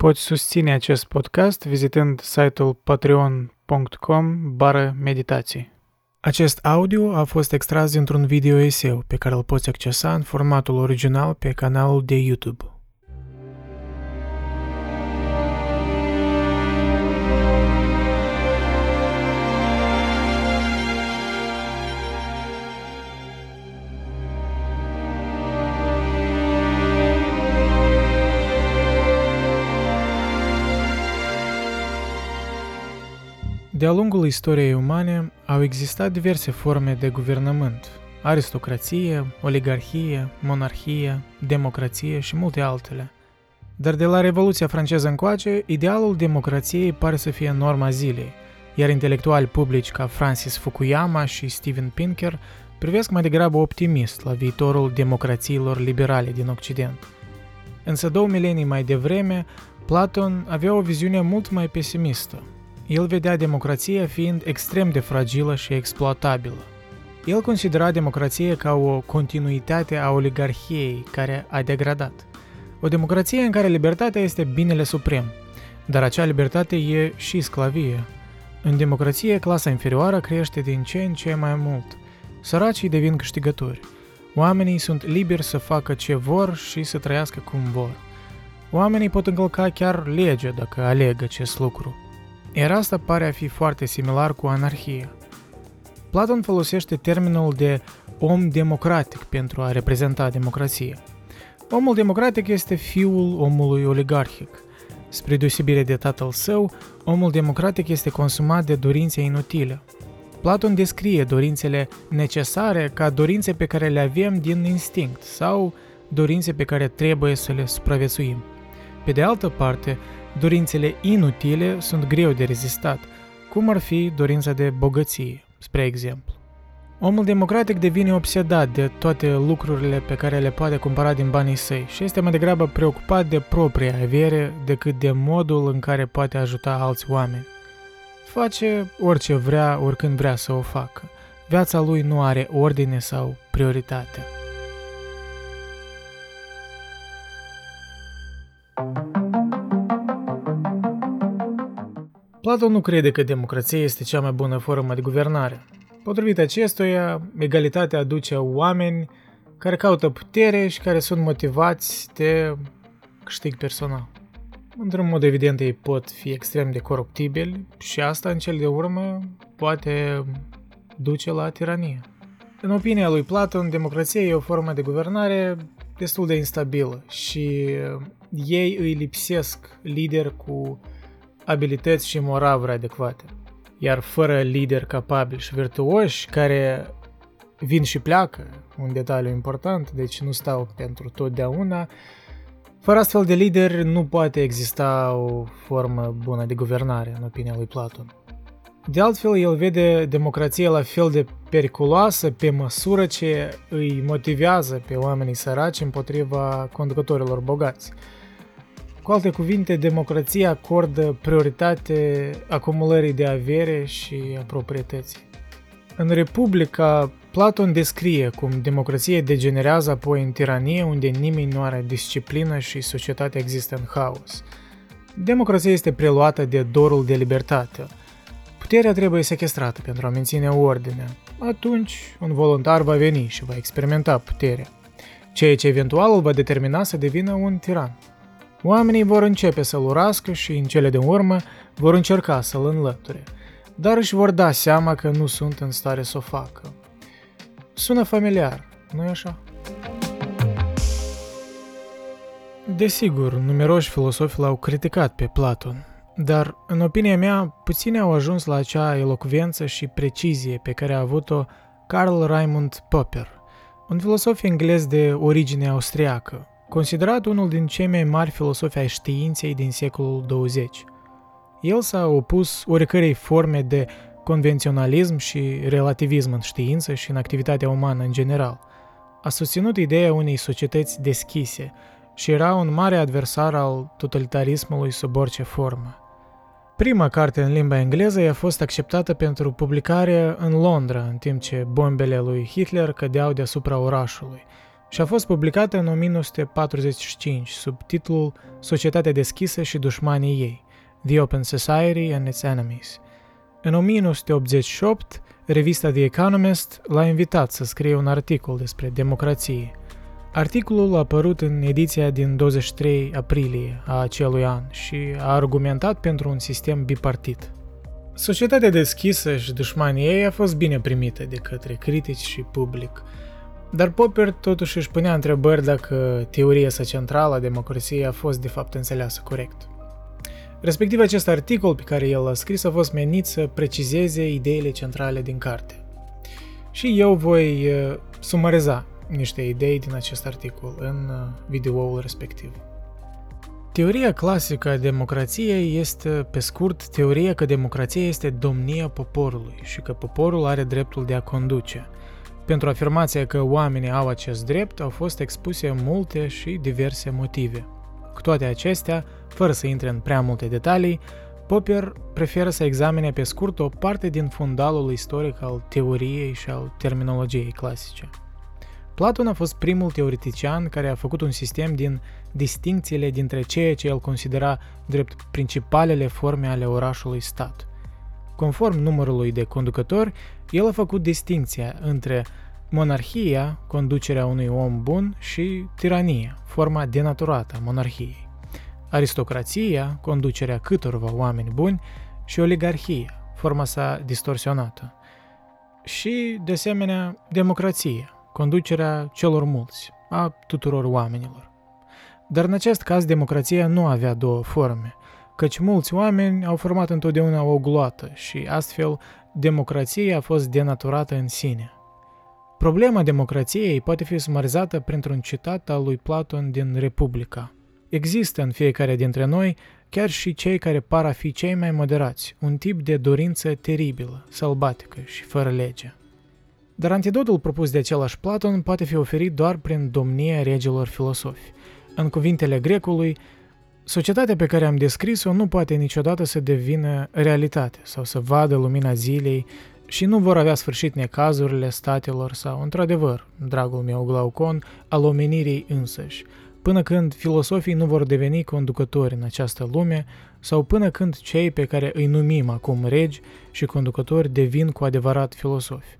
Poți susține acest podcast vizitând site-ul patreon.com bară meditații. Acest audio a fost extras dintr-un video eseu pe care îl poți accesa în formatul original pe canalul de YouTube. De-a lungul istoriei umane au existat diverse forme de guvernământ, aristocrație, oligarhie, monarhie, democrație și multe altele. Dar de la Revoluția franceză încoace, idealul democrației pare să fie norma zilei, iar intelectuali publici ca Francis Fukuyama și Steven Pinker privesc mai degrabă optimist la viitorul democrațiilor liberale din Occident. Însă două milenii mai devreme, Platon avea o viziune mult mai pesimistă, el vedea democrația fiind extrem de fragilă și exploatabilă. El considera democrația ca o continuitate a oligarhiei care a degradat. O democrație în care libertatea este binele suprem, dar acea libertate e și sclavie. În democrație, clasa inferioară crește din ce în ce mai mult. Săracii devin câștigători. Oamenii sunt liberi să facă ce vor și să trăiască cum vor. Oamenii pot încălca chiar legea dacă aleg acest lucru. Iar asta pare a fi foarte similar cu anarhia. Platon folosește termenul de om democratic pentru a reprezenta democrația. Omul democratic este fiul omului oligarhic. Spre deosebire de tatăl său, omul democratic este consumat de dorințe inutile. Platon descrie dorințele necesare ca dorințe pe care le avem din instinct sau dorințe pe care trebuie să le supraviețuim. Pe de altă parte, Dorințele inutile sunt greu de rezistat, cum ar fi dorința de bogăție, spre exemplu. Omul democratic devine obsedat de toate lucrurile pe care le poate cumpăra din banii săi și este mai degrabă preocupat de propria avere decât de modul în care poate ajuta alți oameni. Face orice vrea, oricând vrea să o facă. Viața lui nu are ordine sau prioritate. Platon nu crede că democrația este cea mai bună formă de guvernare. Potrivit acestuia, egalitatea aduce oameni care caută putere și care sunt motivați de câștig personal. Într-un mod evident, ei pot fi extrem de coruptibili și asta, în cel de urmă, poate duce la tiranie. În opinia lui Platon, democrația e o formă de guvernare destul de instabilă și ei îi lipsesc lideri cu abilități și moravuri adecvate. Iar fără lideri capabili și virtuoși care vin și pleacă, un detaliu important, deci nu stau pentru totdeauna, fără astfel de lideri nu poate exista o formă bună de guvernare, în opinia lui Platon. De altfel, el vede democrația la fel de periculoasă pe măsură ce îi motivează pe oamenii săraci împotriva conducătorilor bogați. Cu alte cuvinte, democrația acordă prioritate acumulării de avere și a proprietății. În Republica, Platon descrie cum democrația degenerează apoi în tiranie unde nimeni nu are disciplină și societatea există în haos. Democrația este preluată de dorul de libertate. Puterea trebuie sequestrată pentru a menține ordine. Atunci, un voluntar va veni și va experimenta puterea, ceea ce eventual îl va determina să devină un tiran. Oamenii vor începe să-l urască și, în cele din urmă, vor încerca să-l înlăture, dar își vor da seama că nu sunt în stare să o facă. Sună familiar, nu-i așa? Desigur, numeroși filosofi l-au criticat pe Platon, dar, în opinia mea, puțini au ajuns la acea elocvență și precizie pe care a avut-o Carl Raimund Popper, un filosof englez de origine austriacă, considerat unul din cei mai mari filosofi ai științei din secolul 20. El s-a opus oricărei forme de convenționalism și relativism în știință și în activitatea umană în general. A susținut ideea unei societăți deschise și era un mare adversar al totalitarismului sub orice formă. Prima carte în limba engleză i-a fost acceptată pentru publicare în Londra, în timp ce bombele lui Hitler cădeau deasupra orașului – și a fost publicată în 1945 sub titlul Societatea deschisă și dușmanii ei, The Open Society and its Enemies. În 1988, revista The Economist l-a invitat să scrie un articol despre democrație. Articolul a apărut în ediția din 23 aprilie a acelui an și a argumentat pentru un sistem bipartit. Societatea deschisă și dușmanii ei a fost bine primită de către critici și public, dar Popper totuși își punea întrebări dacă teoria sa centrală a democrației a fost de fapt înțeleasă corect. Respectiv acest articol pe care el l-a scris a fost menit să precizeze ideile centrale din carte. Și eu voi uh, sumariza niște idei din acest articol în uh, videoul respectiv. Teoria clasică a democrației este, pe scurt, teoria că democrația este domnia poporului și că poporul are dreptul de a conduce. Pentru afirmația că oamenii au acest drept au fost expuse multe și diverse motive. Cu toate acestea, fără să intre în prea multe detalii, Popper preferă să examine pe scurt o parte din fundalul istoric al teoriei și al terminologiei clasice. Platon a fost primul teoretician care a făcut un sistem din distincțiile dintre ceea ce el considera drept principalele forme ale orașului stat. Conform numărului de conducători, el a făcut distinția între monarhia, conducerea unui om bun, și tirania, forma denaturată a monarhiei. Aristocrația, conducerea câtorva oameni buni, și oligarhia, forma sa distorsionată. Și, de asemenea, democrația, conducerea celor mulți, a tuturor oamenilor. Dar în acest caz democrația nu avea două forme, căci mulți oameni au format întotdeauna o gloată și astfel democrația a fost denaturată în sine. Problema democrației poate fi sumarizată printr-un citat al lui Platon din Republica. Există în fiecare dintre noi, chiar și cei care par a fi cei mai moderați, un tip de dorință teribilă, sălbatică și fără lege. Dar antidotul propus de același Platon poate fi oferit doar prin domnia regilor filosofi. În cuvintele grecului, societatea pe care am descris-o nu poate niciodată să devină realitate sau să vadă lumina zilei și nu vor avea sfârșit necazurile statelor sau, într-adevăr, dragul meu Glaucon, al omenirii însăși, până când filosofii nu vor deveni conducători în această lume sau până când cei pe care îi numim acum regi și conducători devin cu adevărat filosofi.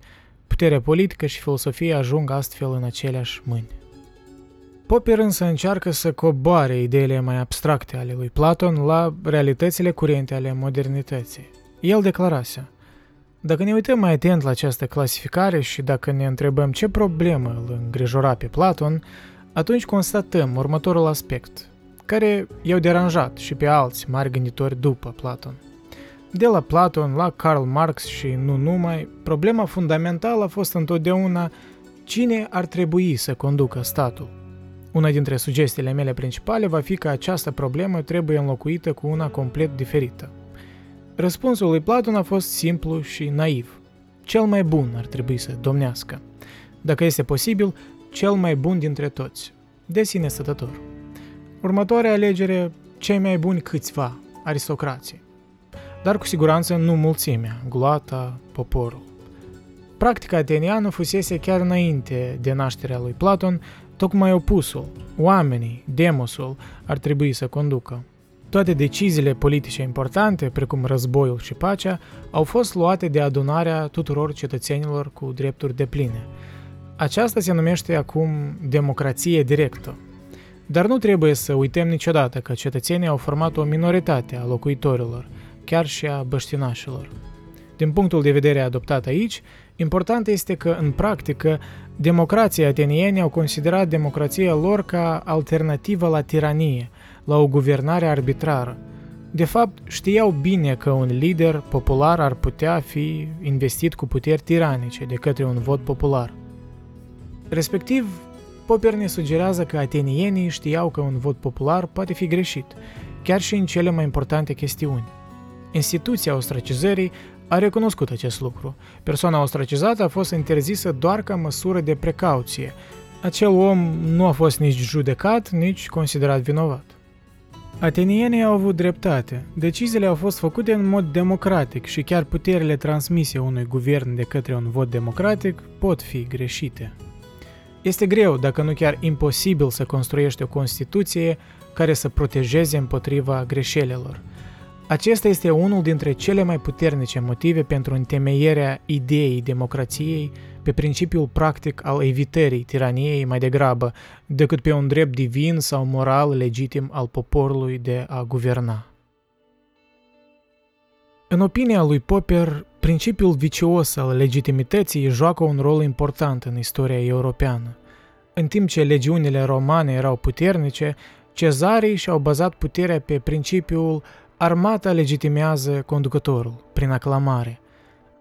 Puterea politică și filosofia ajung astfel în aceleași mâini. Popper însă încearcă să coboare ideile mai abstracte ale lui Platon la realitățile curente ale modernității. El declarase, dacă ne uităm mai atent la această clasificare și dacă ne întrebăm ce problemă îl îngrijora pe Platon, atunci constatăm următorul aspect, care i-au deranjat și pe alți mari gânditori după Platon – de la Platon la Karl Marx și nu numai, problema fundamentală a fost întotdeauna cine ar trebui să conducă statul. Una dintre sugestiile mele principale va fi că această problemă trebuie înlocuită cu una complet diferită. Răspunsul lui Platon a fost simplu și naiv. Cel mai bun ar trebui să domnească. Dacă este posibil, cel mai bun dintre toți. De sine stătător. Următoarea alegere, cei mai buni câțiva, aristocrații dar cu siguranță nu mulțimea, gloata, poporul. Practica ateniană fusese chiar înainte de nașterea lui Platon, tocmai opusul. Oamenii, demosul, ar trebui să conducă. Toate deciziile politice importante, precum războiul și pacea, au fost luate de adunarea tuturor cetățenilor cu drepturi de pline. Aceasta se numește acum democrație directă. Dar nu trebuie să uităm niciodată că cetățenii au format o minoritate a locuitorilor – chiar și a băștinașilor. Din punctul de vedere adoptat aici, important este că, în practică, democrații atenieni au considerat democrația lor ca alternativă la tiranie, la o guvernare arbitrară. De fapt, știau bine că un lider popular ar putea fi investit cu puteri tiranice de către un vot popular. Respectiv, Popper ne sugerează că atenienii știau că un vot popular poate fi greșit, chiar și în cele mai importante chestiuni. Instituția ostracizării a recunoscut acest lucru. Persoana ostracizată a fost interzisă doar ca măsură de precauție. Acel om nu a fost nici judecat, nici considerat vinovat. Atenienii au avut dreptate. Deciziile au fost făcute în mod democratic și chiar puterile transmise unui guvern de către un vot democratic pot fi greșite. Este greu, dacă nu chiar imposibil, să construiești o Constituție care să protejeze împotriva greșelilor. Acesta este unul dintre cele mai puternice motive pentru întemeierea ideii democrației pe principiul practic al evitării tiraniei mai degrabă decât pe un drept divin sau moral legitim al poporului de a guverna. În opinia lui Popper, principiul vicios al legitimității joacă un rol important în istoria europeană. În timp ce legiunile romane erau puternice, cezarii și-au bazat puterea pe principiul armata legitimează conducătorul, prin aclamare.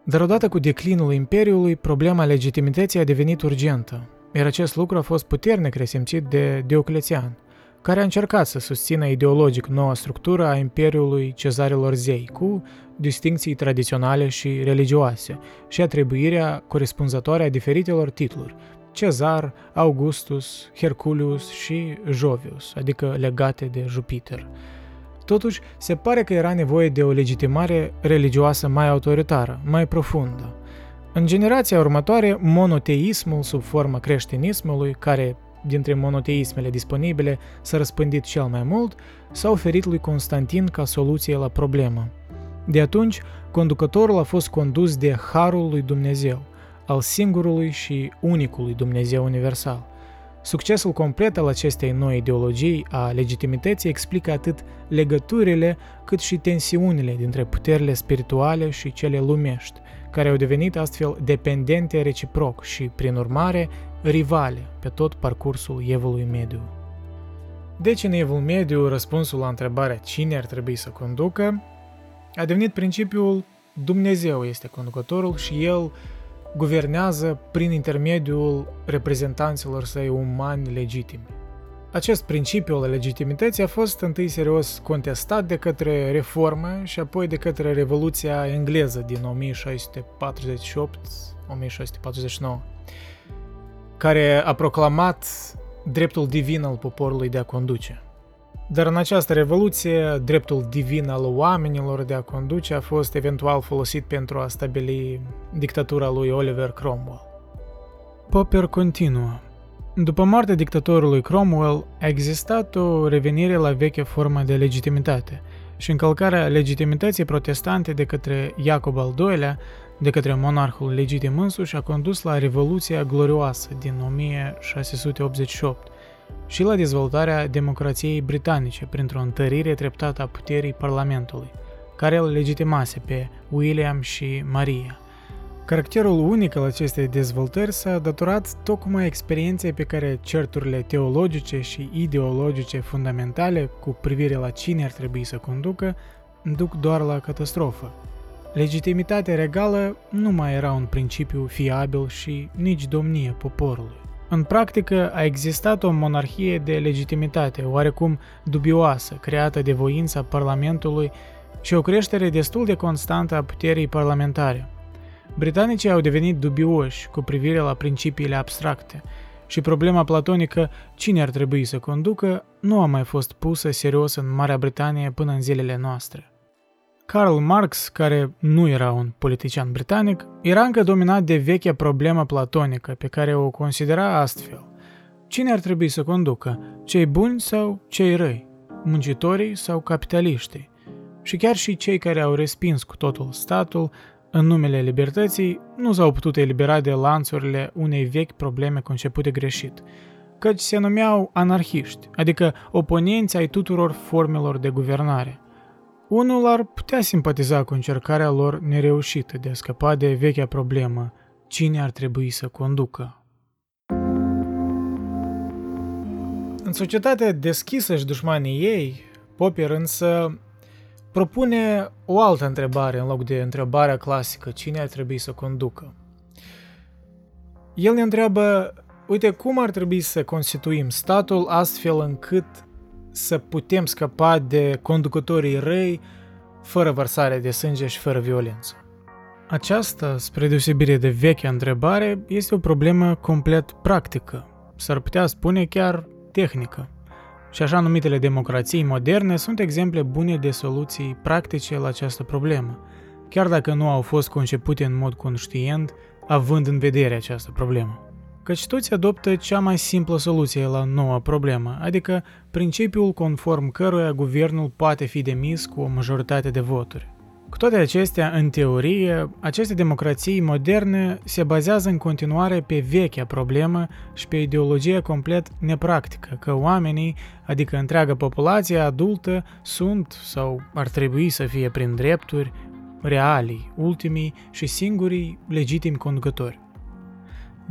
Dar odată cu declinul Imperiului, problema legitimității a devenit urgentă, iar acest lucru a fost puternic resimțit de Diocletian, care a încercat să susțină ideologic noua structură a Imperiului Cezarilor Zei, cu distincții tradiționale și religioase și atribuirea corespunzătoare a diferitelor titluri, Cezar, Augustus, Herculius și Jovius, adică legate de Jupiter. Totuși, se pare că era nevoie de o legitimare religioasă mai autoritară, mai profundă. În generația următoare, monoteismul sub formă creștinismului, care dintre monoteismele disponibile s-a răspândit cel mai mult, s-a oferit lui Constantin ca soluție la problemă. De atunci, conducătorul a fost condus de Harul lui Dumnezeu, al singurului și unicului Dumnezeu universal. Succesul complet al acestei noi ideologii a legitimității explică atât legăturile cât și tensiunile dintre puterile spirituale și cele lumești, care au devenit astfel dependente reciproc și, prin urmare, rivale pe tot parcursul evului mediu. Deci, în evul mediu, răspunsul la întrebarea cine ar trebui să conducă a devenit principiul Dumnezeu este conducătorul și El guvernează prin intermediul reprezentanților săi umani legitimi. Acest principiu al legitimității a fost întâi serios contestat de către reformă și apoi de către Revoluția engleză din 1648-1649, care a proclamat dreptul divin al poporului de a conduce. Dar în această revoluție, dreptul divin al oamenilor de a conduce a fost eventual folosit pentru a stabili dictatura lui Oliver Cromwell. Popper continuă. După moartea dictatorului Cromwell, a existat o revenire la vechea formă de legitimitate și încălcarea legitimității protestante de către Iacob al II-lea, de către monarhul legitim însuși, a condus la Revoluția Glorioasă din 1688, și la dezvoltarea democrației britanice printr-o întărire treptată a puterii Parlamentului, care îl legitimase pe William și Maria. Caracterul unic al acestei dezvoltări s-a datorat tocmai experienței pe care certurile teologice și ideologice fundamentale cu privire la cine ar trebui să conducă duc doar la catastrofă. Legitimitatea regală nu mai era un principiu fiabil și nici domnie poporului. În practică a existat o monarhie de legitimitate, oarecum dubioasă, creată de voința Parlamentului și o creștere destul de constantă a puterii parlamentare. Britanicii au devenit dubioși cu privire la principiile abstracte și problema platonică cine ar trebui să conducă nu a mai fost pusă serios în Marea Britanie până în zilele noastre. Karl Marx, care nu era un politician britanic, era încă dominat de vechea problemă platonică pe care o considera astfel. Cine ar trebui să conducă? Cei buni sau cei răi? Muncitorii sau capitaliștii? Și chiar și cei care au respins cu totul statul în numele libertății nu s-au putut elibera de lanțurile unei vechi probleme concepute greșit, căci se numeau anarhiști, adică oponenți ai tuturor formelor de guvernare – unul ar putea simpatiza cu încercarea lor nereușită de a scăpa de vechea problemă, cine ar trebui să conducă. În societatea deschisă și dușmanii ei, Popper însă propune o altă întrebare în loc de întrebarea clasică, cine ar trebui să conducă. El ne întreabă, uite, cum ar trebui să constituim statul astfel încât să putem scăpa de conducătorii răi fără vărsare de sânge și fără violență. Aceasta, spre deosebire de vechea întrebare, este o problemă complet practică, s-ar putea spune chiar tehnică. Și așa numitele democrații moderne sunt exemple bune de soluții practice la această problemă, chiar dacă nu au fost concepute în mod conștient, având în vedere această problemă. Căci toți adoptă cea mai simplă soluție la noua problemă, adică principiul conform căruia guvernul poate fi demis cu o majoritate de voturi. Cu toate acestea, în teorie, aceste democrații moderne se bazează în continuare pe vechea problemă și pe ideologia complet nepractică, că oamenii, adică întreaga populație adultă, sunt sau ar trebui să fie prin drepturi reali, ultimii și singurii legitimi conducători.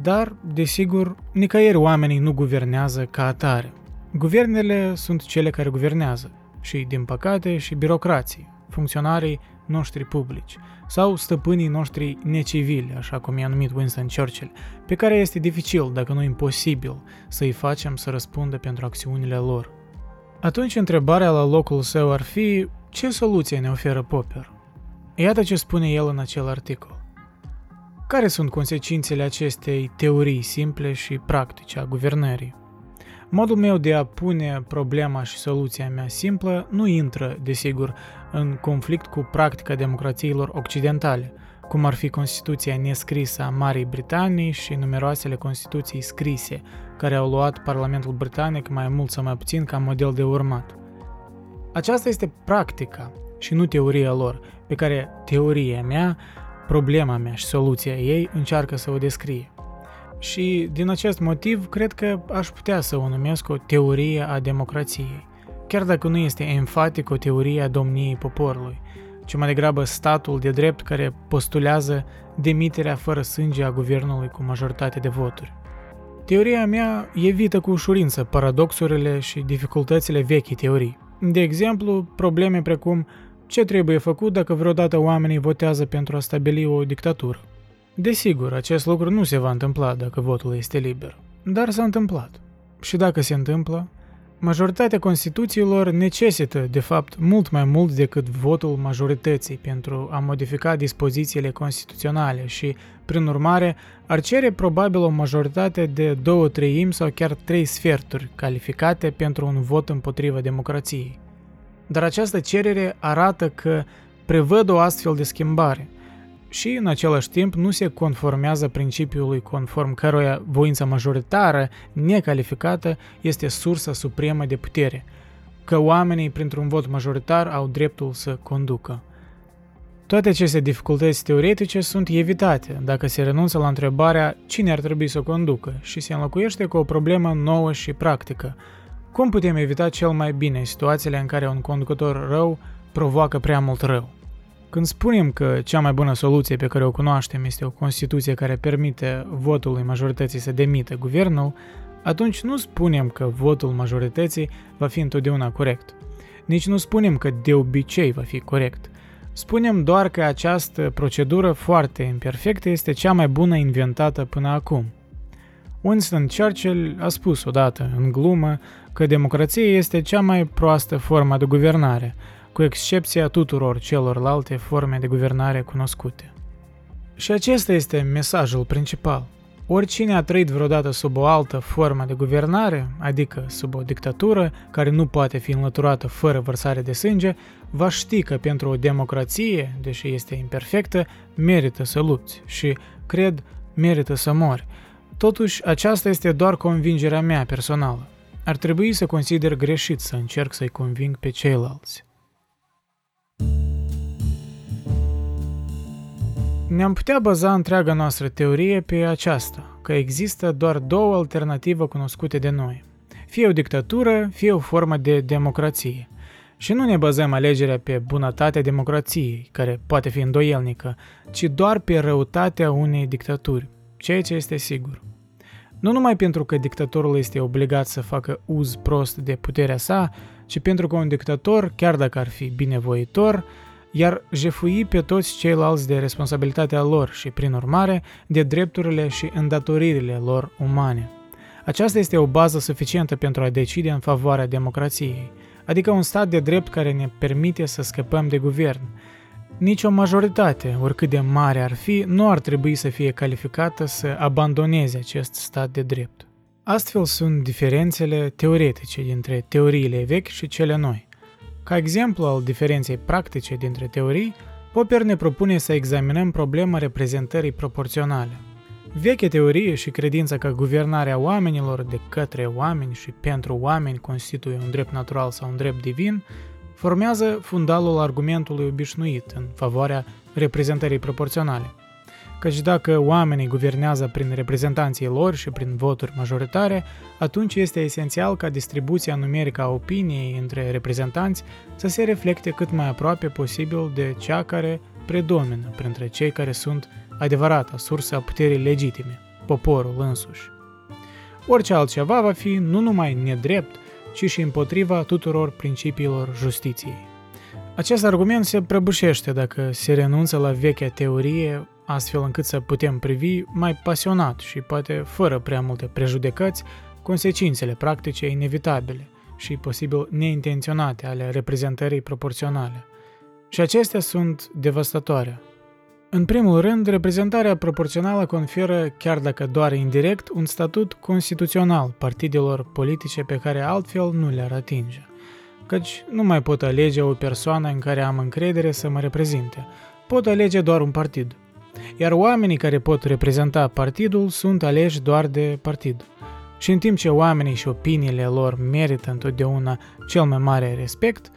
Dar, desigur, nicăieri oamenii nu guvernează ca atare. Guvernele sunt cele care guvernează și, din păcate, și birocrații, funcționarii noștri publici sau stăpânii noștri necivili, așa cum i-a numit Winston Churchill, pe care este dificil, dacă nu imposibil, să-i facem să răspundă pentru acțiunile lor. Atunci întrebarea la locul său ar fi ce soluție ne oferă Popper? Iată ce spune el în acel articol. Care sunt consecințele acestei teorii simple și practice a guvernării? Modul meu de a pune problema și soluția mea simplă nu intră, desigur, în conflict cu practica democrațiilor occidentale, cum ar fi Constituția nescrisă a Marii Britanii și numeroasele Constituții scrise, care au luat Parlamentul Britanic mai mult sau mai puțin ca model de urmat. Aceasta este practica și nu teoria lor, pe care teoria mea, problema mea și soluția ei încearcă să o descrie. Și din acest motiv, cred că aș putea să o numesc o teorie a democrației, chiar dacă nu este enfatic o teorie a domniei poporului, ci mai degrabă statul de drept care postulează demiterea fără sânge a guvernului cu majoritate de voturi. Teoria mea evită cu ușurință paradoxurile și dificultățile vechii teorii. De exemplu, probleme precum ce trebuie făcut dacă vreodată oamenii votează pentru a stabili o dictatură. Desigur, acest lucru nu se va întâmpla dacă votul este liber, dar s-a întâmplat. Și dacă se întâmplă, majoritatea Constituțiilor necesită, de fapt, mult mai mult decât votul majorității pentru a modifica dispozițiile constituționale și, prin urmare, ar cere probabil o majoritate de două treimi sau chiar trei sferturi calificate pentru un vot împotriva democrației. Dar această cerere arată că prevăd o astfel de schimbare – și în același timp nu se conformează principiului conform căruia voința majoritară necalificată este sursa supremă de putere, că oamenii printr-un vot majoritar au dreptul să conducă. Toate aceste dificultăți teoretice sunt evitate dacă se renunță la întrebarea cine ar trebui să conducă și se înlocuiește cu o problemă nouă și practică. Cum putem evita cel mai bine situațiile în care un conducător rău provoacă prea mult rău? Când spunem că cea mai bună soluție pe care o cunoaștem este o Constituție care permite votului majorității să demită guvernul, atunci nu spunem că votul majorității va fi întotdeauna corect. Nici nu spunem că de obicei va fi corect. Spunem doar că această procedură foarte imperfectă este cea mai bună inventată până acum. Winston Churchill a spus odată, în glumă, că democrația este cea mai proastă formă de guvernare – cu excepția tuturor celorlalte forme de guvernare cunoscute. Și acesta este mesajul principal. Oricine a trăit vreodată sub o altă formă de guvernare, adică sub o dictatură care nu poate fi înlăturată fără vărsare de sânge, va ști că pentru o democrație, deși este imperfectă, merită să lupți și, cred, merită să mori. Totuși, aceasta este doar convingerea mea personală. Ar trebui să consider greșit să încerc să-i conving pe ceilalți. Ne-am putea baza întreaga noastră teorie pe aceasta, că există doar două alternative cunoscute de noi. Fie o dictatură, fie o formă de democrație. Și nu ne bazăm alegerea pe bunătatea democrației, care poate fi îndoielnică, ci doar pe răutatea unei dictaturi, ceea ce este sigur. Nu numai pentru că dictatorul este obligat să facă uz prost de puterea sa, ci pentru că un dictator, chiar dacă ar fi binevoitor, iar jefui pe toți ceilalți de responsabilitatea lor și, prin urmare, de drepturile și îndatoririle lor umane. Aceasta este o bază suficientă pentru a decide în favoarea democrației, adică un stat de drept care ne permite să scăpăm de guvern. Nici o majoritate, oricât de mare ar fi, nu ar trebui să fie calificată să abandoneze acest stat de drept. Astfel sunt diferențele teoretice dintre teoriile vechi și cele noi. Ca exemplu al diferenței practice dintre teorii, Popper ne propune să examinăm problema reprezentării proporționale. Veche teorie și credința că guvernarea oamenilor de către oameni și pentru oameni constituie un drept natural sau un drept divin, formează fundalul argumentului obișnuit în favoarea reprezentării proporționale. Căci dacă oamenii guvernează prin reprezentanții lor și prin voturi majoritare, atunci este esențial ca distribuția numerică a opiniei între reprezentanți să se reflecte cât mai aproape posibil de cea care predomină printre cei care sunt adevărata sursă a puterii legitime, poporul însuși. Orice altceva va fi nu numai nedrept, ci și împotriva tuturor principiilor justiției. Acest argument se prăbușește dacă se renunță la vechea teorie, astfel încât să putem privi mai pasionat și poate fără prea multe prejudecăți consecințele practice inevitabile și posibil neintenționate ale reprezentării proporționale. Și acestea sunt devastatoare. În primul rând, reprezentarea proporțională conferă, chiar dacă doar indirect, un statut constituțional partidelor politice pe care altfel nu le-ar atinge. Căci nu mai pot alege o persoană în care am încredere să mă reprezinte. Pot alege doar un partid. Iar oamenii care pot reprezenta partidul sunt aleși doar de partid. Și în timp ce oamenii și opiniile lor merită întotdeauna cel mai mare respect,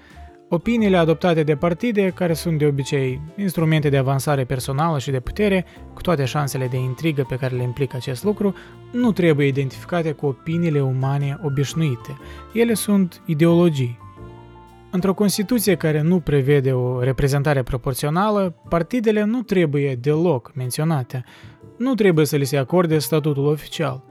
Opiniile adoptate de partide, care sunt de obicei instrumente de avansare personală și de putere, cu toate șansele de intrigă pe care le implică acest lucru, nu trebuie identificate cu opiniile umane obișnuite. Ele sunt ideologii. Într-o Constituție care nu prevede o reprezentare proporțională, partidele nu trebuie deloc menționate. Nu trebuie să li se acorde statutul oficial.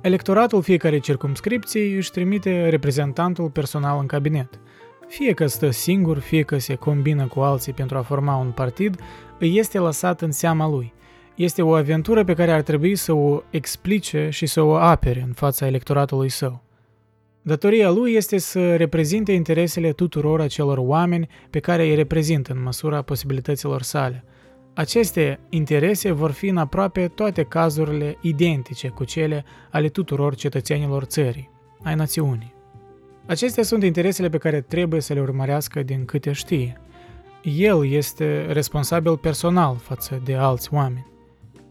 Electoratul fiecarei circumscripții își trimite reprezentantul personal în cabinet – fie că stă singur, fie că se combină cu alții pentru a forma un partid, îi este lăsat în seama lui. Este o aventură pe care ar trebui să o explice și să o apere în fața electoratului său. Datoria lui este să reprezinte interesele tuturor acelor oameni pe care îi reprezintă în măsura posibilităților sale. Aceste interese vor fi în aproape toate cazurile identice cu cele ale tuturor cetățenilor țării, ai națiunii. Acestea sunt interesele pe care trebuie să le urmărească din câte știe. El este responsabil personal față de alți oameni.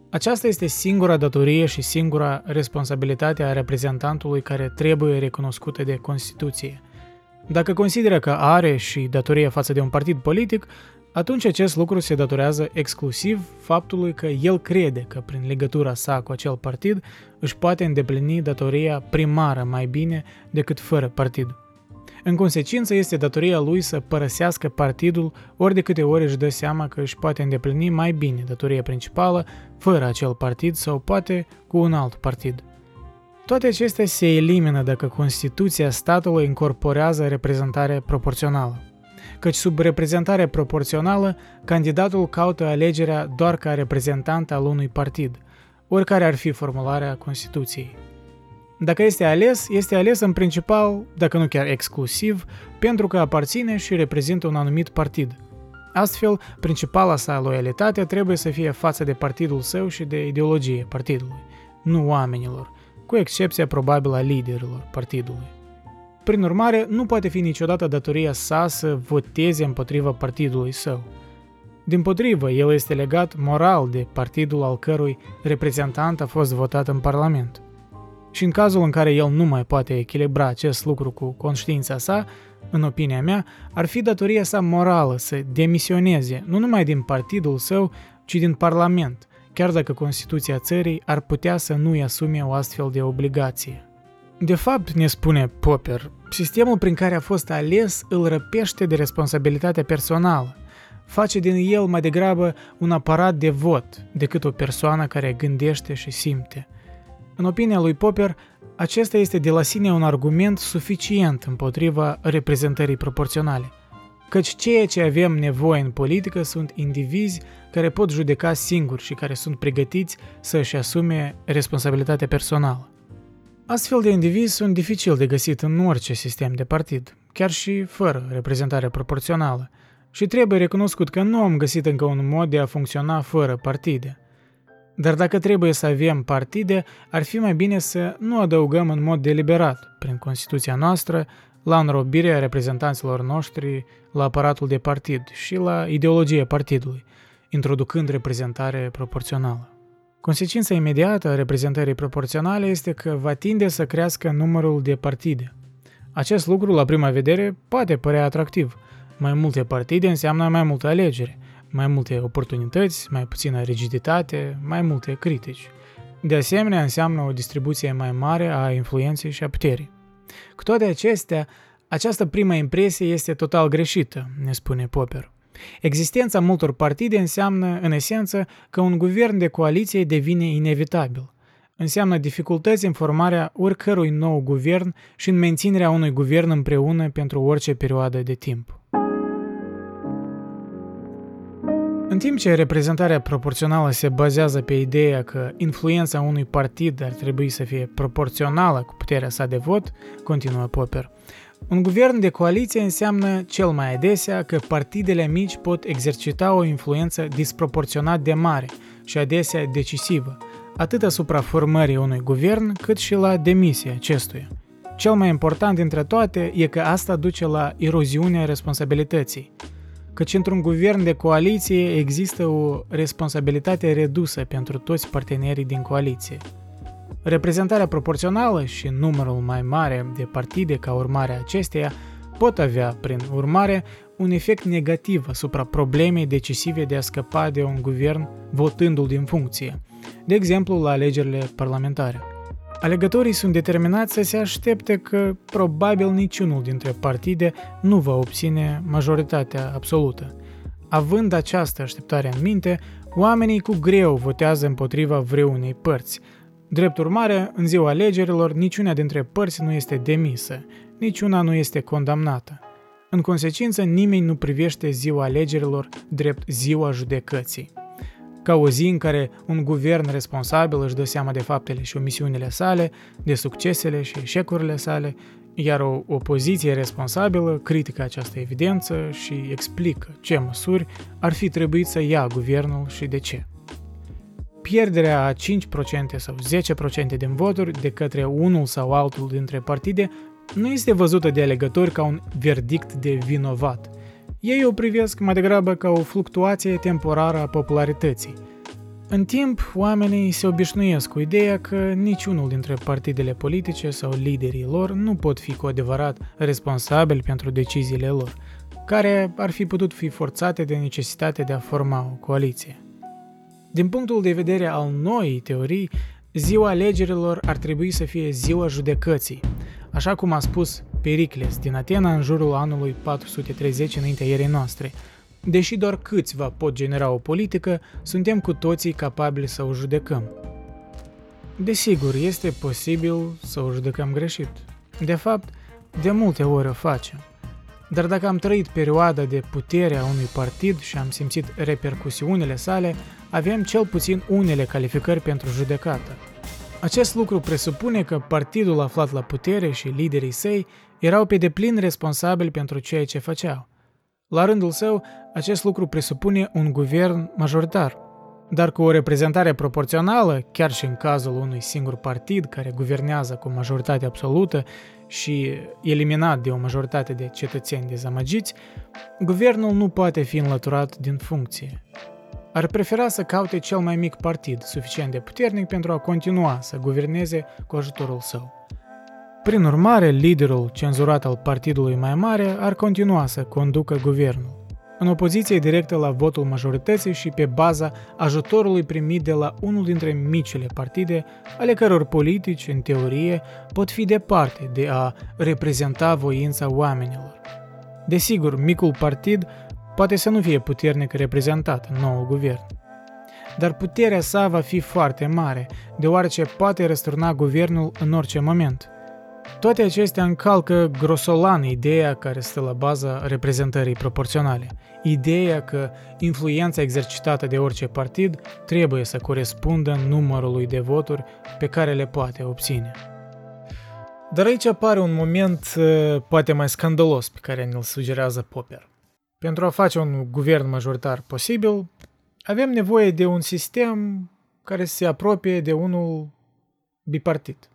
Aceasta este singura datorie și singura responsabilitate a reprezentantului care trebuie recunoscută de Constituție. Dacă consideră că are și datorie față de un partid politic, atunci acest lucru se datorează exclusiv faptului că el crede că prin legătura sa cu acel partid își poate îndeplini datoria primară mai bine decât fără partid. În consecință, este datoria lui să părăsească partidul ori de câte ori își dă seama că își poate îndeplini mai bine datoria principală fără acel partid sau poate cu un alt partid. Toate acestea se elimină dacă Constituția statului incorporează reprezentare proporțională căci sub reprezentare proporțională, candidatul caută alegerea doar ca reprezentant al unui partid, oricare ar fi formularea Constituției. Dacă este ales, este ales în principal, dacă nu chiar exclusiv, pentru că aparține și reprezintă un anumit partid. Astfel, principala sa loialitate trebuie să fie față de partidul său și de ideologie partidului, nu oamenilor, cu excepția probabilă a liderilor partidului. Prin urmare, nu poate fi niciodată datoria sa să voteze împotriva partidului său. Din potrivă, el este legat moral de partidul al cărui reprezentant a fost votat în Parlament. Și în cazul în care el nu mai poate echilibra acest lucru cu conștiința sa, în opinia mea, ar fi datoria sa morală să demisioneze nu numai din partidul său, ci din Parlament, chiar dacă Constituția țării ar putea să nu-i asume o astfel de obligație. De fapt, ne spune Popper, sistemul prin care a fost ales îl răpește de responsabilitatea personală, face din el mai degrabă un aparat de vot decât o persoană care gândește și simte. În opinia lui Popper, acesta este de la sine un argument suficient împotriva reprezentării proporționale. Căci ceea ce avem nevoie în politică sunt indivizi care pot judeca singuri și care sunt pregătiți să-și asume responsabilitatea personală. Astfel de indivizi sunt dificil de găsit în orice sistem de partid, chiar și fără reprezentare proporțională, și trebuie recunoscut că nu am găsit încă un mod de a funcționa fără partide. Dar dacă trebuie să avem partide, ar fi mai bine să nu adăugăm în mod deliberat, prin Constituția noastră, la înrobirea reprezentanților noștri la aparatul de partid și la ideologia partidului, introducând reprezentare proporțională. Consecința imediată a reprezentării proporționale este că va tinde să crească numărul de partide. Acest lucru, la prima vedere, poate părea atractiv. Mai multe partide înseamnă mai multe alegeri, mai multe oportunități, mai puțină rigiditate, mai multe critici. De asemenea, înseamnă o distribuție mai mare a influenței și a puterii. Cu toate acestea, această primă impresie este total greșită, ne spune Popper. Existența multor partide înseamnă, în esență, că un guvern de coaliție devine inevitabil. Înseamnă dificultăți în formarea oricărui nou guvern și în menținerea unui guvern împreună pentru orice perioadă de timp. În timp ce reprezentarea proporțională se bazează pe ideea că influența unui partid ar trebui să fie proporțională cu puterea sa de vot, continuă Popper, un guvern de coaliție înseamnă cel mai adesea că partidele mici pot exercita o influență disproporționat de mare și adesea decisivă, atât asupra formării unui guvern, cât și la demisia acestuia. Cel mai important dintre toate e că asta duce la eroziunea responsabilității, căci într-un guvern de coaliție există o responsabilitate redusă pentru toți partenerii din coaliție. Reprezentarea proporțională și numărul mai mare de partide ca urmare a acesteia pot avea, prin urmare, un efect negativ asupra problemei decisive de a scăpa de un guvern votându-l din funcție, de exemplu la alegerile parlamentare. Alegătorii sunt determinați să se aștepte că probabil niciunul dintre partide nu va obține majoritatea absolută. Având această așteptare în minte, oamenii cu greu votează împotriva vreunei părți, Drept urmare, în ziua alegerilor, niciuna dintre părți nu este demisă, niciuna nu este condamnată. În consecință, nimeni nu privește ziua alegerilor drept ziua judecății. Ca o zi în care un guvern responsabil își dă seama de faptele și omisiunile sale, de succesele și eșecurile sale, iar o opoziție responsabilă critică această evidență și explică ce măsuri ar fi trebuit să ia guvernul și de ce pierderea a 5% sau 10% din voturi de către unul sau altul dintre partide nu este văzută de alegători ca un verdict de vinovat. Ei o privesc mai degrabă ca o fluctuație temporară a popularității. În timp, oamenii se obișnuiesc cu ideea că niciunul dintre partidele politice sau liderii lor nu pot fi cu adevărat responsabili pentru deciziile lor, care ar fi putut fi forțate de necesitatea de a forma o coaliție. Din punctul de vedere al noii teorii, ziua alegerilor ar trebui să fie ziua judecății, așa cum a spus Pericles din Atena în jurul anului 430 înaintea ierei noastre. Deși doar câțiva pot genera o politică, suntem cu toții capabili să o judecăm. Desigur, este posibil să o judecăm greșit. De fapt, de multe ori o facem. Dar dacă am trăit perioada de putere a unui partid și am simțit repercusiunile sale, avem cel puțin unele calificări pentru judecată. Acest lucru presupune că partidul aflat la putere și liderii săi erau pe deplin responsabili pentru ceea ce făceau. La rândul său, acest lucru presupune un guvern majoritar. Dar cu o reprezentare proporțională, chiar și în cazul unui singur partid care guvernează cu majoritate absolută și eliminat de o majoritate de cetățeni dezamăgiți, guvernul nu poate fi înlăturat din funcție ar prefera să caute cel mai mic partid, suficient de puternic pentru a continua să guverneze cu ajutorul său. Prin urmare, liderul cenzurat al partidului mai mare ar continua să conducă guvernul, în opoziție directă la votul majorității și pe baza ajutorului primit de la unul dintre micile partide, ale căror politici, în teorie, pot fi departe de a reprezenta voința oamenilor. Desigur, micul partid poate să nu fie puternic reprezentat în noul guvern. Dar puterea sa va fi foarte mare, deoarece poate răsturna guvernul în orice moment. Toate acestea încalcă grosolan ideea care stă la baza reprezentării proporționale, ideea că influența exercitată de orice partid trebuie să corespundă numărului de voturi pe care le poate obține. Dar aici apare un moment uh, poate mai scandalos pe care ne-l sugerează Popper. Pentru a face un guvern majoritar posibil, avem nevoie de un sistem care se apropie de unul bipartit.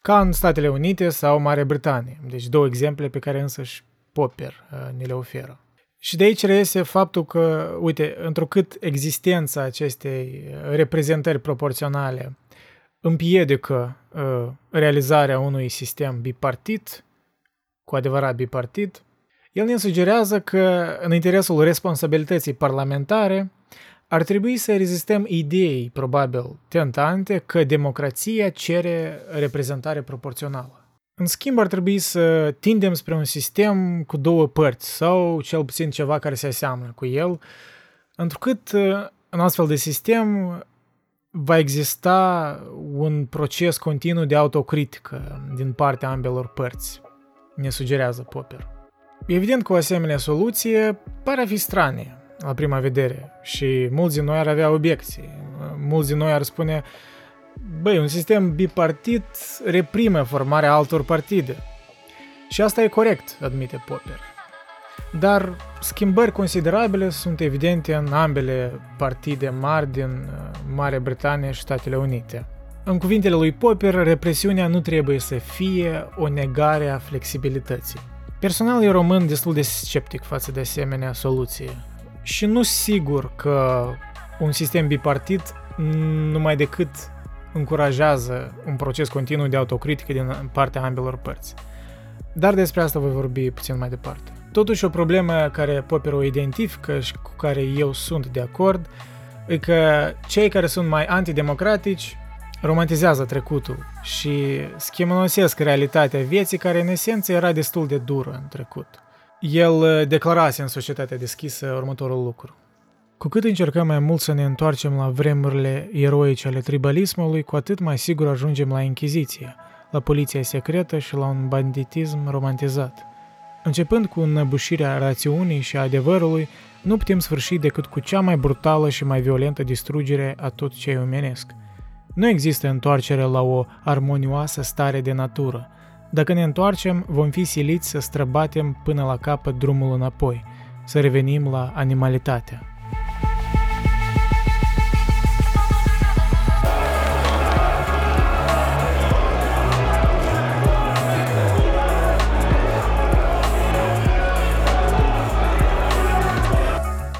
Ca în Statele Unite sau Marea Britanie, deci două exemple pe care însăși Popper uh, ne le oferă. Și de aici reiese faptul că, uite, întrucât existența acestei reprezentări proporționale împiedică uh, realizarea unui sistem bipartit, cu adevărat bipartit, el ne sugerează că, în interesul responsabilității parlamentare, ar trebui să rezistăm ideii, probabil, tentante că democrația cere reprezentare proporțională. În schimb, ar trebui să tindem spre un sistem cu două părți sau cel puțin ceva care se aseamnă cu el, întrucât în astfel de sistem va exista un proces continuu de autocritică din partea ambelor părți, ne sugerează Popper. Evident că o asemenea soluție pare a fi stranie la prima vedere și mulți din noi ar avea obiecții. Mulți din noi ar spune, băi, un sistem bipartit reprime formarea altor partide. Și asta e corect, admite Popper. Dar schimbări considerabile sunt evidente în ambele partide mari din uh, Marea Britanie și Statele Unite. În cuvintele lui Popper, represiunea nu trebuie să fie o negare a flexibilității. Personal, eu român destul de sceptic față de asemenea soluție. Și nu sigur că un sistem bipartit numai decât încurajează un proces continuu de autocritică din partea ambelor părți. Dar despre asta voi vorbi puțin mai departe. Totuși, o problemă care Popper o identifică și cu care eu sunt de acord e că cei care sunt mai antidemocratici romantizează trecutul și schimonosesc realitatea vieții care în esență era destul de dură în trecut. El uh, declarase în societatea deschisă următorul lucru. Cu cât încercăm mai mult să ne întoarcem la vremurile eroice ale tribalismului, cu atât mai sigur ajungem la Inchiziție, la poliția secretă și la un banditism romantizat. Începând cu înăbușirea rațiunii și a adevărului, nu putem sfârși decât cu cea mai brutală și mai violentă distrugere a tot ce e omenesc – nu există întoarcere la o armonioasă stare de natură. Dacă ne întoarcem, vom fi siliți să străbatem până la capăt drumul înapoi, să revenim la animalitatea.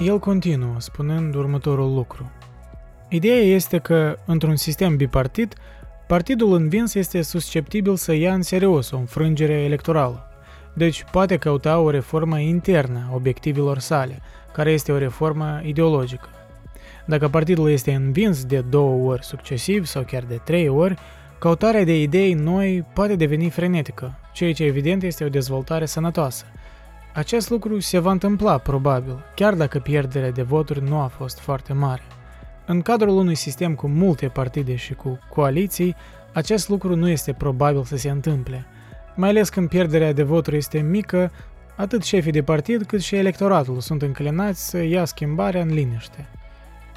El continuă, spunând următorul lucru. Ideea este că, într-un sistem bipartit, partidul învins este susceptibil să ia în serios o înfrângere electorală. Deci poate căuta o reformă internă a obiectivelor sale, care este o reformă ideologică. Dacă partidul este învins de două ori succesiv sau chiar de trei ori, căutarea de idei noi poate deveni frenetică, ceea ce evident este o dezvoltare sănătoasă. Acest lucru se va întâmpla probabil, chiar dacă pierderea de voturi nu a fost foarte mare. În cadrul unui sistem cu multe partide și cu coaliții, acest lucru nu este probabil să se întâmple, mai ales când pierderea de voturi este mică, atât șefii de partid cât și electoratul sunt înclinați să ia schimbarea în liniște.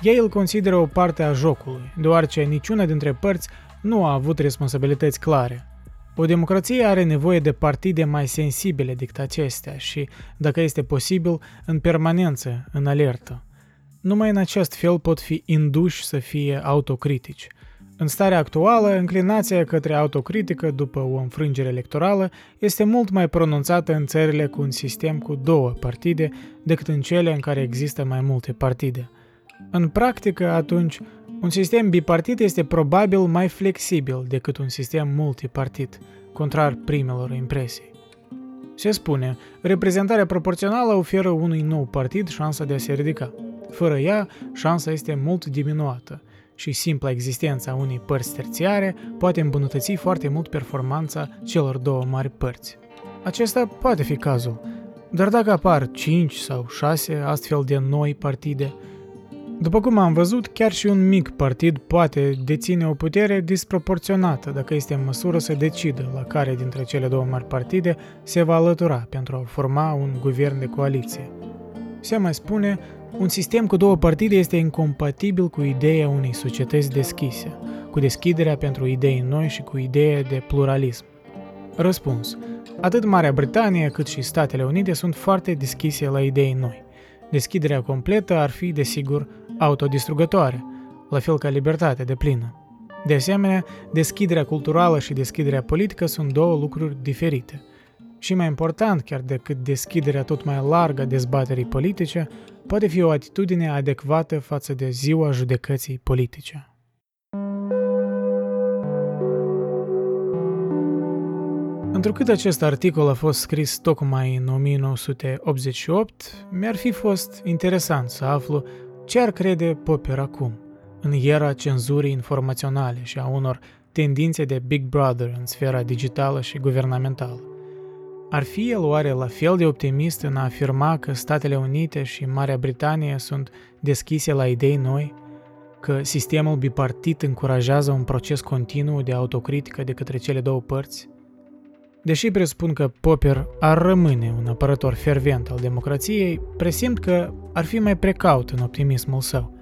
Ei îl consideră o parte a jocului, deoarece niciuna dintre părți nu a avut responsabilități clare. O democrație are nevoie de partide mai sensibile decât acestea și, dacă este posibil, în permanență, în alertă. Numai în acest fel pot fi induși să fie autocritici. În starea actuală, înclinația către autocritică după o înfrângere electorală este mult mai pronunțată în țările cu un sistem cu două partide decât în cele în care există mai multe partide. În practică, atunci, un sistem bipartit este probabil mai flexibil decât un sistem multipartit, contrar primelor impresii. Se spune, reprezentarea proporțională oferă unui nou partid șansa de a se ridica. Fără ea, șansa este mult diminuată și simpla existența unei părți terțiare poate îmbunătăți foarte mult performanța celor două mari părți. Acesta poate fi cazul, dar dacă apar 5 sau 6 astfel de noi partide, după cum am văzut, chiar și un mic partid poate deține o putere disproporționată dacă este în măsură să decidă la care dintre cele două mari partide se va alătura pentru a forma un guvern de coaliție. Se mai spune un sistem cu două partide este incompatibil cu ideea unei societăți deschise, cu deschiderea pentru idei noi și cu ideea de pluralism. Răspuns. Atât Marea Britanie cât și Statele Unite sunt foarte deschise la idei noi. Deschiderea completă ar fi, desigur, autodistrugătoare, la fel ca libertatea de plină. De asemenea, deschiderea culturală și deschiderea politică sunt două lucruri diferite. Și mai important chiar decât deschiderea tot mai largă a dezbaterii politice, poate fi o atitudine adecvată față de ziua judecății politice. Întrucât acest articol a fost scris tocmai în 1988, mi-ar fi fost interesant să aflu ce ar crede Popper acum, în era cenzurii informaționale și a unor tendințe de Big Brother în sfera digitală și guvernamentală. Ar fi el oare la fel de optimist în a afirma că Statele Unite și Marea Britanie sunt deschise la idei noi, că sistemul bipartit încurajează un proces continuu de autocritică de către cele două părți? Deși presupun că Popper ar rămâne un apărător fervent al democrației, presimt că ar fi mai precaut în optimismul său.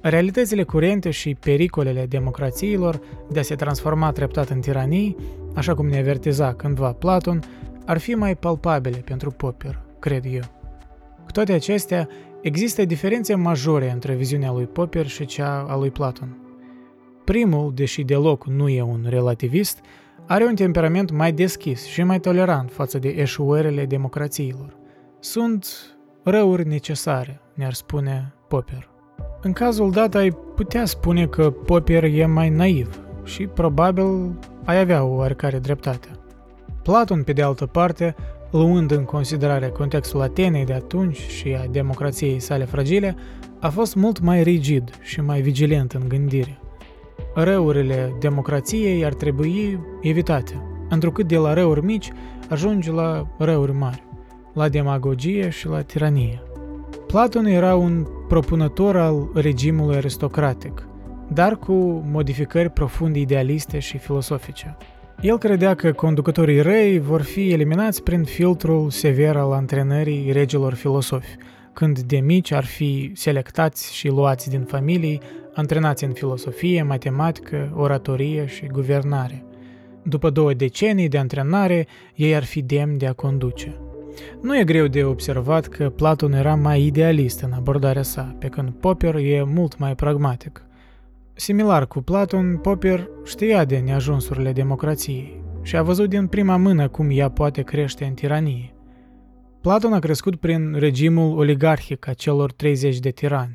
Realitățile curente și pericolele democrațiilor de a se transforma treptat în tiranii, așa cum ne avertiza cândva Platon, ar fi mai palpabile pentru Popper, cred eu. Cu toate acestea, există diferențe majore între viziunea lui Popper și cea a lui Platon. Primul, deși deloc nu e un relativist, are un temperament mai deschis și mai tolerant față de eșuările democrațiilor. Sunt răuri necesare, ne-ar spune Popper. În cazul dat ai putea spune că Popper e mai naiv și probabil ai avea o oarecare dreptate. Platon, pe de altă parte, luând în considerare contextul Atenei de atunci și a democrației sale fragile, a fost mult mai rigid și mai vigilent în gândire. Răurile democrației ar trebui evitate, întrucât de la răuri mici ajunge la răuri mari, la demagogie și la tiranie. Platon era un propunător al regimului aristocratic, dar cu modificări profund idealiste și filosofice. El credea că conducătorii răi vor fi eliminați prin filtrul sever al antrenării regilor filosofi, când de mici ar fi selectați și luați din familii, antrenați în filosofie, matematică, oratorie și guvernare. După două decenii de antrenare, ei ar fi demni de a conduce. Nu e greu de observat că Platon era mai idealist în abordarea sa, pe când Popper e mult mai pragmatic. Similar cu Platon, Popper știa de neajunsurile democrației și a văzut din prima mână cum ea poate crește în tiranie. Platon a crescut prin regimul oligarhic a celor 30 de tirani,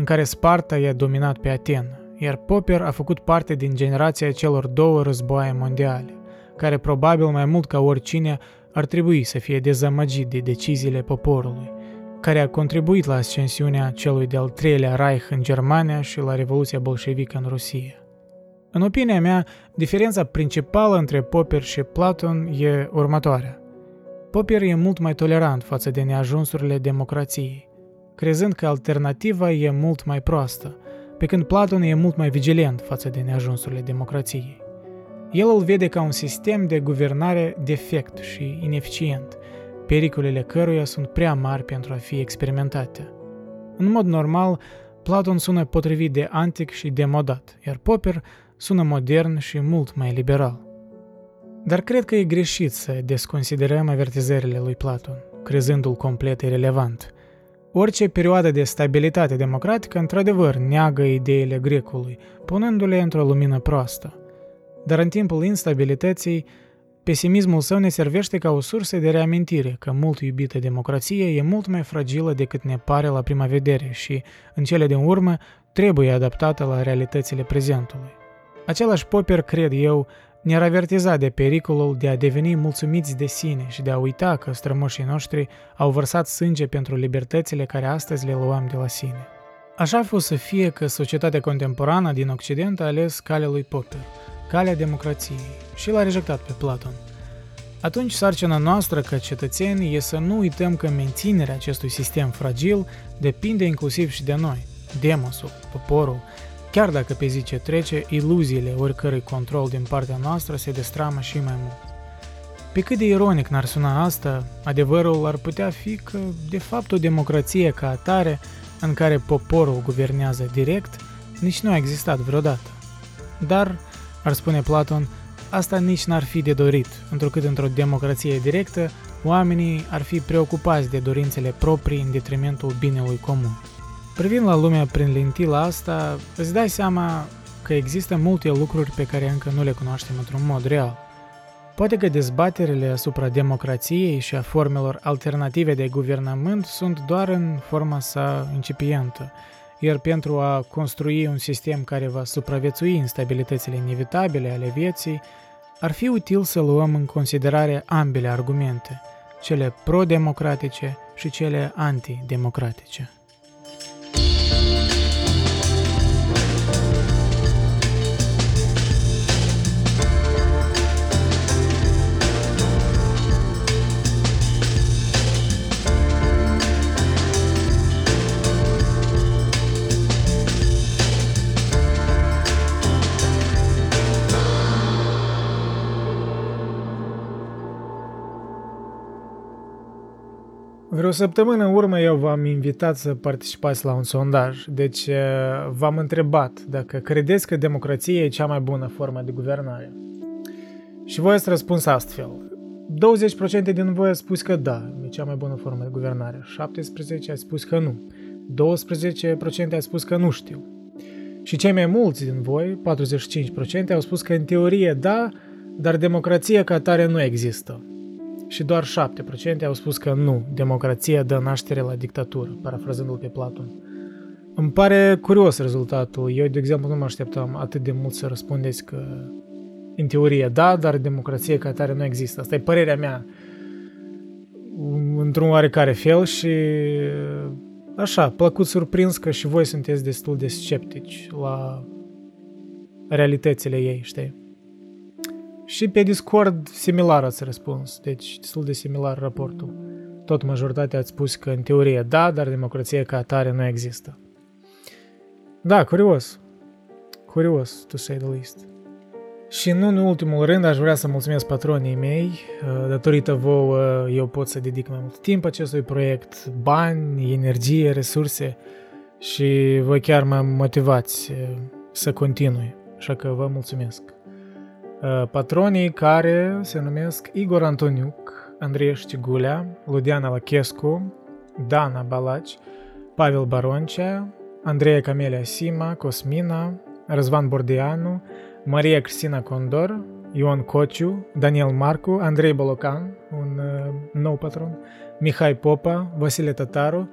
în care Sparta i-a dominat pe Atena, iar Popper a făcut parte din generația celor două războaie mondiale, care probabil mai mult ca oricine ar trebui să fie dezamăgit de deciziile poporului, care a contribuit la ascensiunea celui de-al treilea Reich în Germania și la Revoluția bolșevică în Rusia. În opinia mea, diferența principală între Popper și Platon e următoarea. Popper e mult mai tolerant față de neajunsurile democrației, crezând că alternativa e mult mai proastă, pe când Platon e mult mai vigilent față de neajunsurile democrației. El îl vede ca un sistem de guvernare defect și ineficient, pericolele căruia sunt prea mari pentru a fi experimentate. În mod normal, Platon sună potrivit de antic și demodat, iar Popper sună modern și mult mai liberal. Dar cred că e greșit să desconsiderăm avertizările lui Platon, crezându-l complet irrelevant – Orice perioadă de stabilitate democratică într-adevăr neagă ideile grecului, punându-le într-o lumină proastă. Dar în timpul instabilității, pesimismul său ne servește ca o sursă de reamintire că mult iubită democrație e mult mai fragilă decât ne pare la prima vedere și, în cele din urmă, trebuie adaptată la realitățile prezentului. Același Popper, cred eu, ne-ar avertiza de pericolul de a deveni mulțumiți de sine și de a uita că strămoșii noștri au vărsat sânge pentru libertățile care astăzi le luăm de la sine. Așa a fost să fie că societatea contemporană din Occident a ales calea lui Popper, calea democrației, și l-a rejectat pe Platon. Atunci sarcina noastră ca cetățeni e să nu uităm că menținerea acestui sistem fragil depinde inclusiv și de noi, demosul, poporul, Chiar dacă pe zi ce trece, iluziile oricărui control din partea noastră se destramă și mai mult. Pe cât de ironic n-ar suna asta, adevărul ar putea fi că, de fapt, o democrație ca atare, în care poporul guvernează direct, nici nu a existat vreodată. Dar, ar spune Platon, asta nici n-ar fi de dorit, întrucât într-o democrație directă, oamenii ar fi preocupați de dorințele proprii în detrimentul binelui comun. Privind la lumea prin lentila asta, îți dai seama că există multe lucruri pe care încă nu le cunoaștem într-un mod real. Poate că dezbaterile asupra democrației și a formelor alternative de guvernament sunt doar în forma sa incipientă, iar pentru a construi un sistem care va supraviețui instabilitățile inevitabile ale vieții, ar fi util să luăm în considerare ambele argumente, cele pro-democratice și cele antidemocratice. Vreo săptămână în urmă eu v-am invitat să participați la un sondaj, deci eh, v-am întrebat dacă credeți că democrația e cea mai bună formă de guvernare. Și voi ați răspuns astfel. 20% din voi a spus că da, e cea mai bună formă de guvernare, 17% a spus că nu, 12% a spus că nu știu. Și cei mai mulți din voi, 45%, au spus că în teorie da, dar democrația ca tare nu există și doar 7% au spus că nu, democrația dă naștere la dictatură, parafrazându-l pe Platon. Îmi pare curios rezultatul. Eu, de exemplu, nu mă așteptam atât de mult să răspundeți că în teorie da, dar democrația ca tare nu există. Asta e părerea mea într-un oarecare fel și așa, plăcut surprins că și voi sunteți destul de sceptici la realitățile ei, știi? Și pe Discord similar ați răspuns, deci destul de similar raportul. Tot majoritatea ați spus că în teorie da, dar democrația ca atare nu există. Da, curios. Curios, to say the least. Și nu în ultimul rând aș vrea să mulțumesc patronii mei. Datorită vouă eu pot să dedic mai mult timp acestui proiect, bani, energie, resurse și voi chiar mă motivați să continui. Așa că vă mulțumesc. Uh, patronii care se numesc Igor Antoniuc, Andrei Știgulea, Ludiana Lachescu, Dana Balaci, Pavel Baroncea, Andreea Camelia Sima, Cosmina, Răzvan Bordeanu, Maria Cristina Condor, Ion Cociu, Daniel Marcu, Andrei Bolocan, un uh, nou patron, Mihai Popa, Vasile Tataru,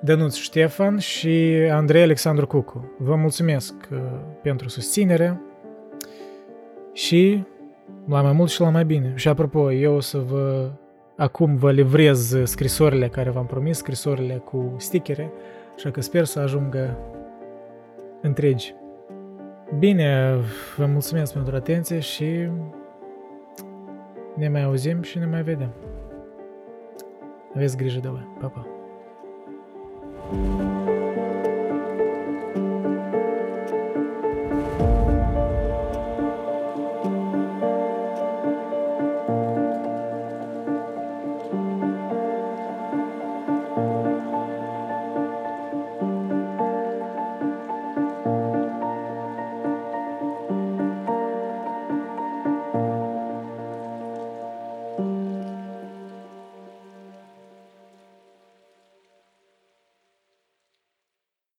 Dănuț Ștefan și Andrei Alexandru Cucu. Vă mulțumesc uh, pentru susținere, și la mai mult și la mai bine. Și apropo, eu o să vă acum vă livrez scrisorile care v-am promis, scrisorile cu stickere, așa că sper să ajungă întregi. Bine, vă mulțumesc pentru atenție și ne mai auzim și ne mai vedem. Aveți grijă de voi. Pa, pa!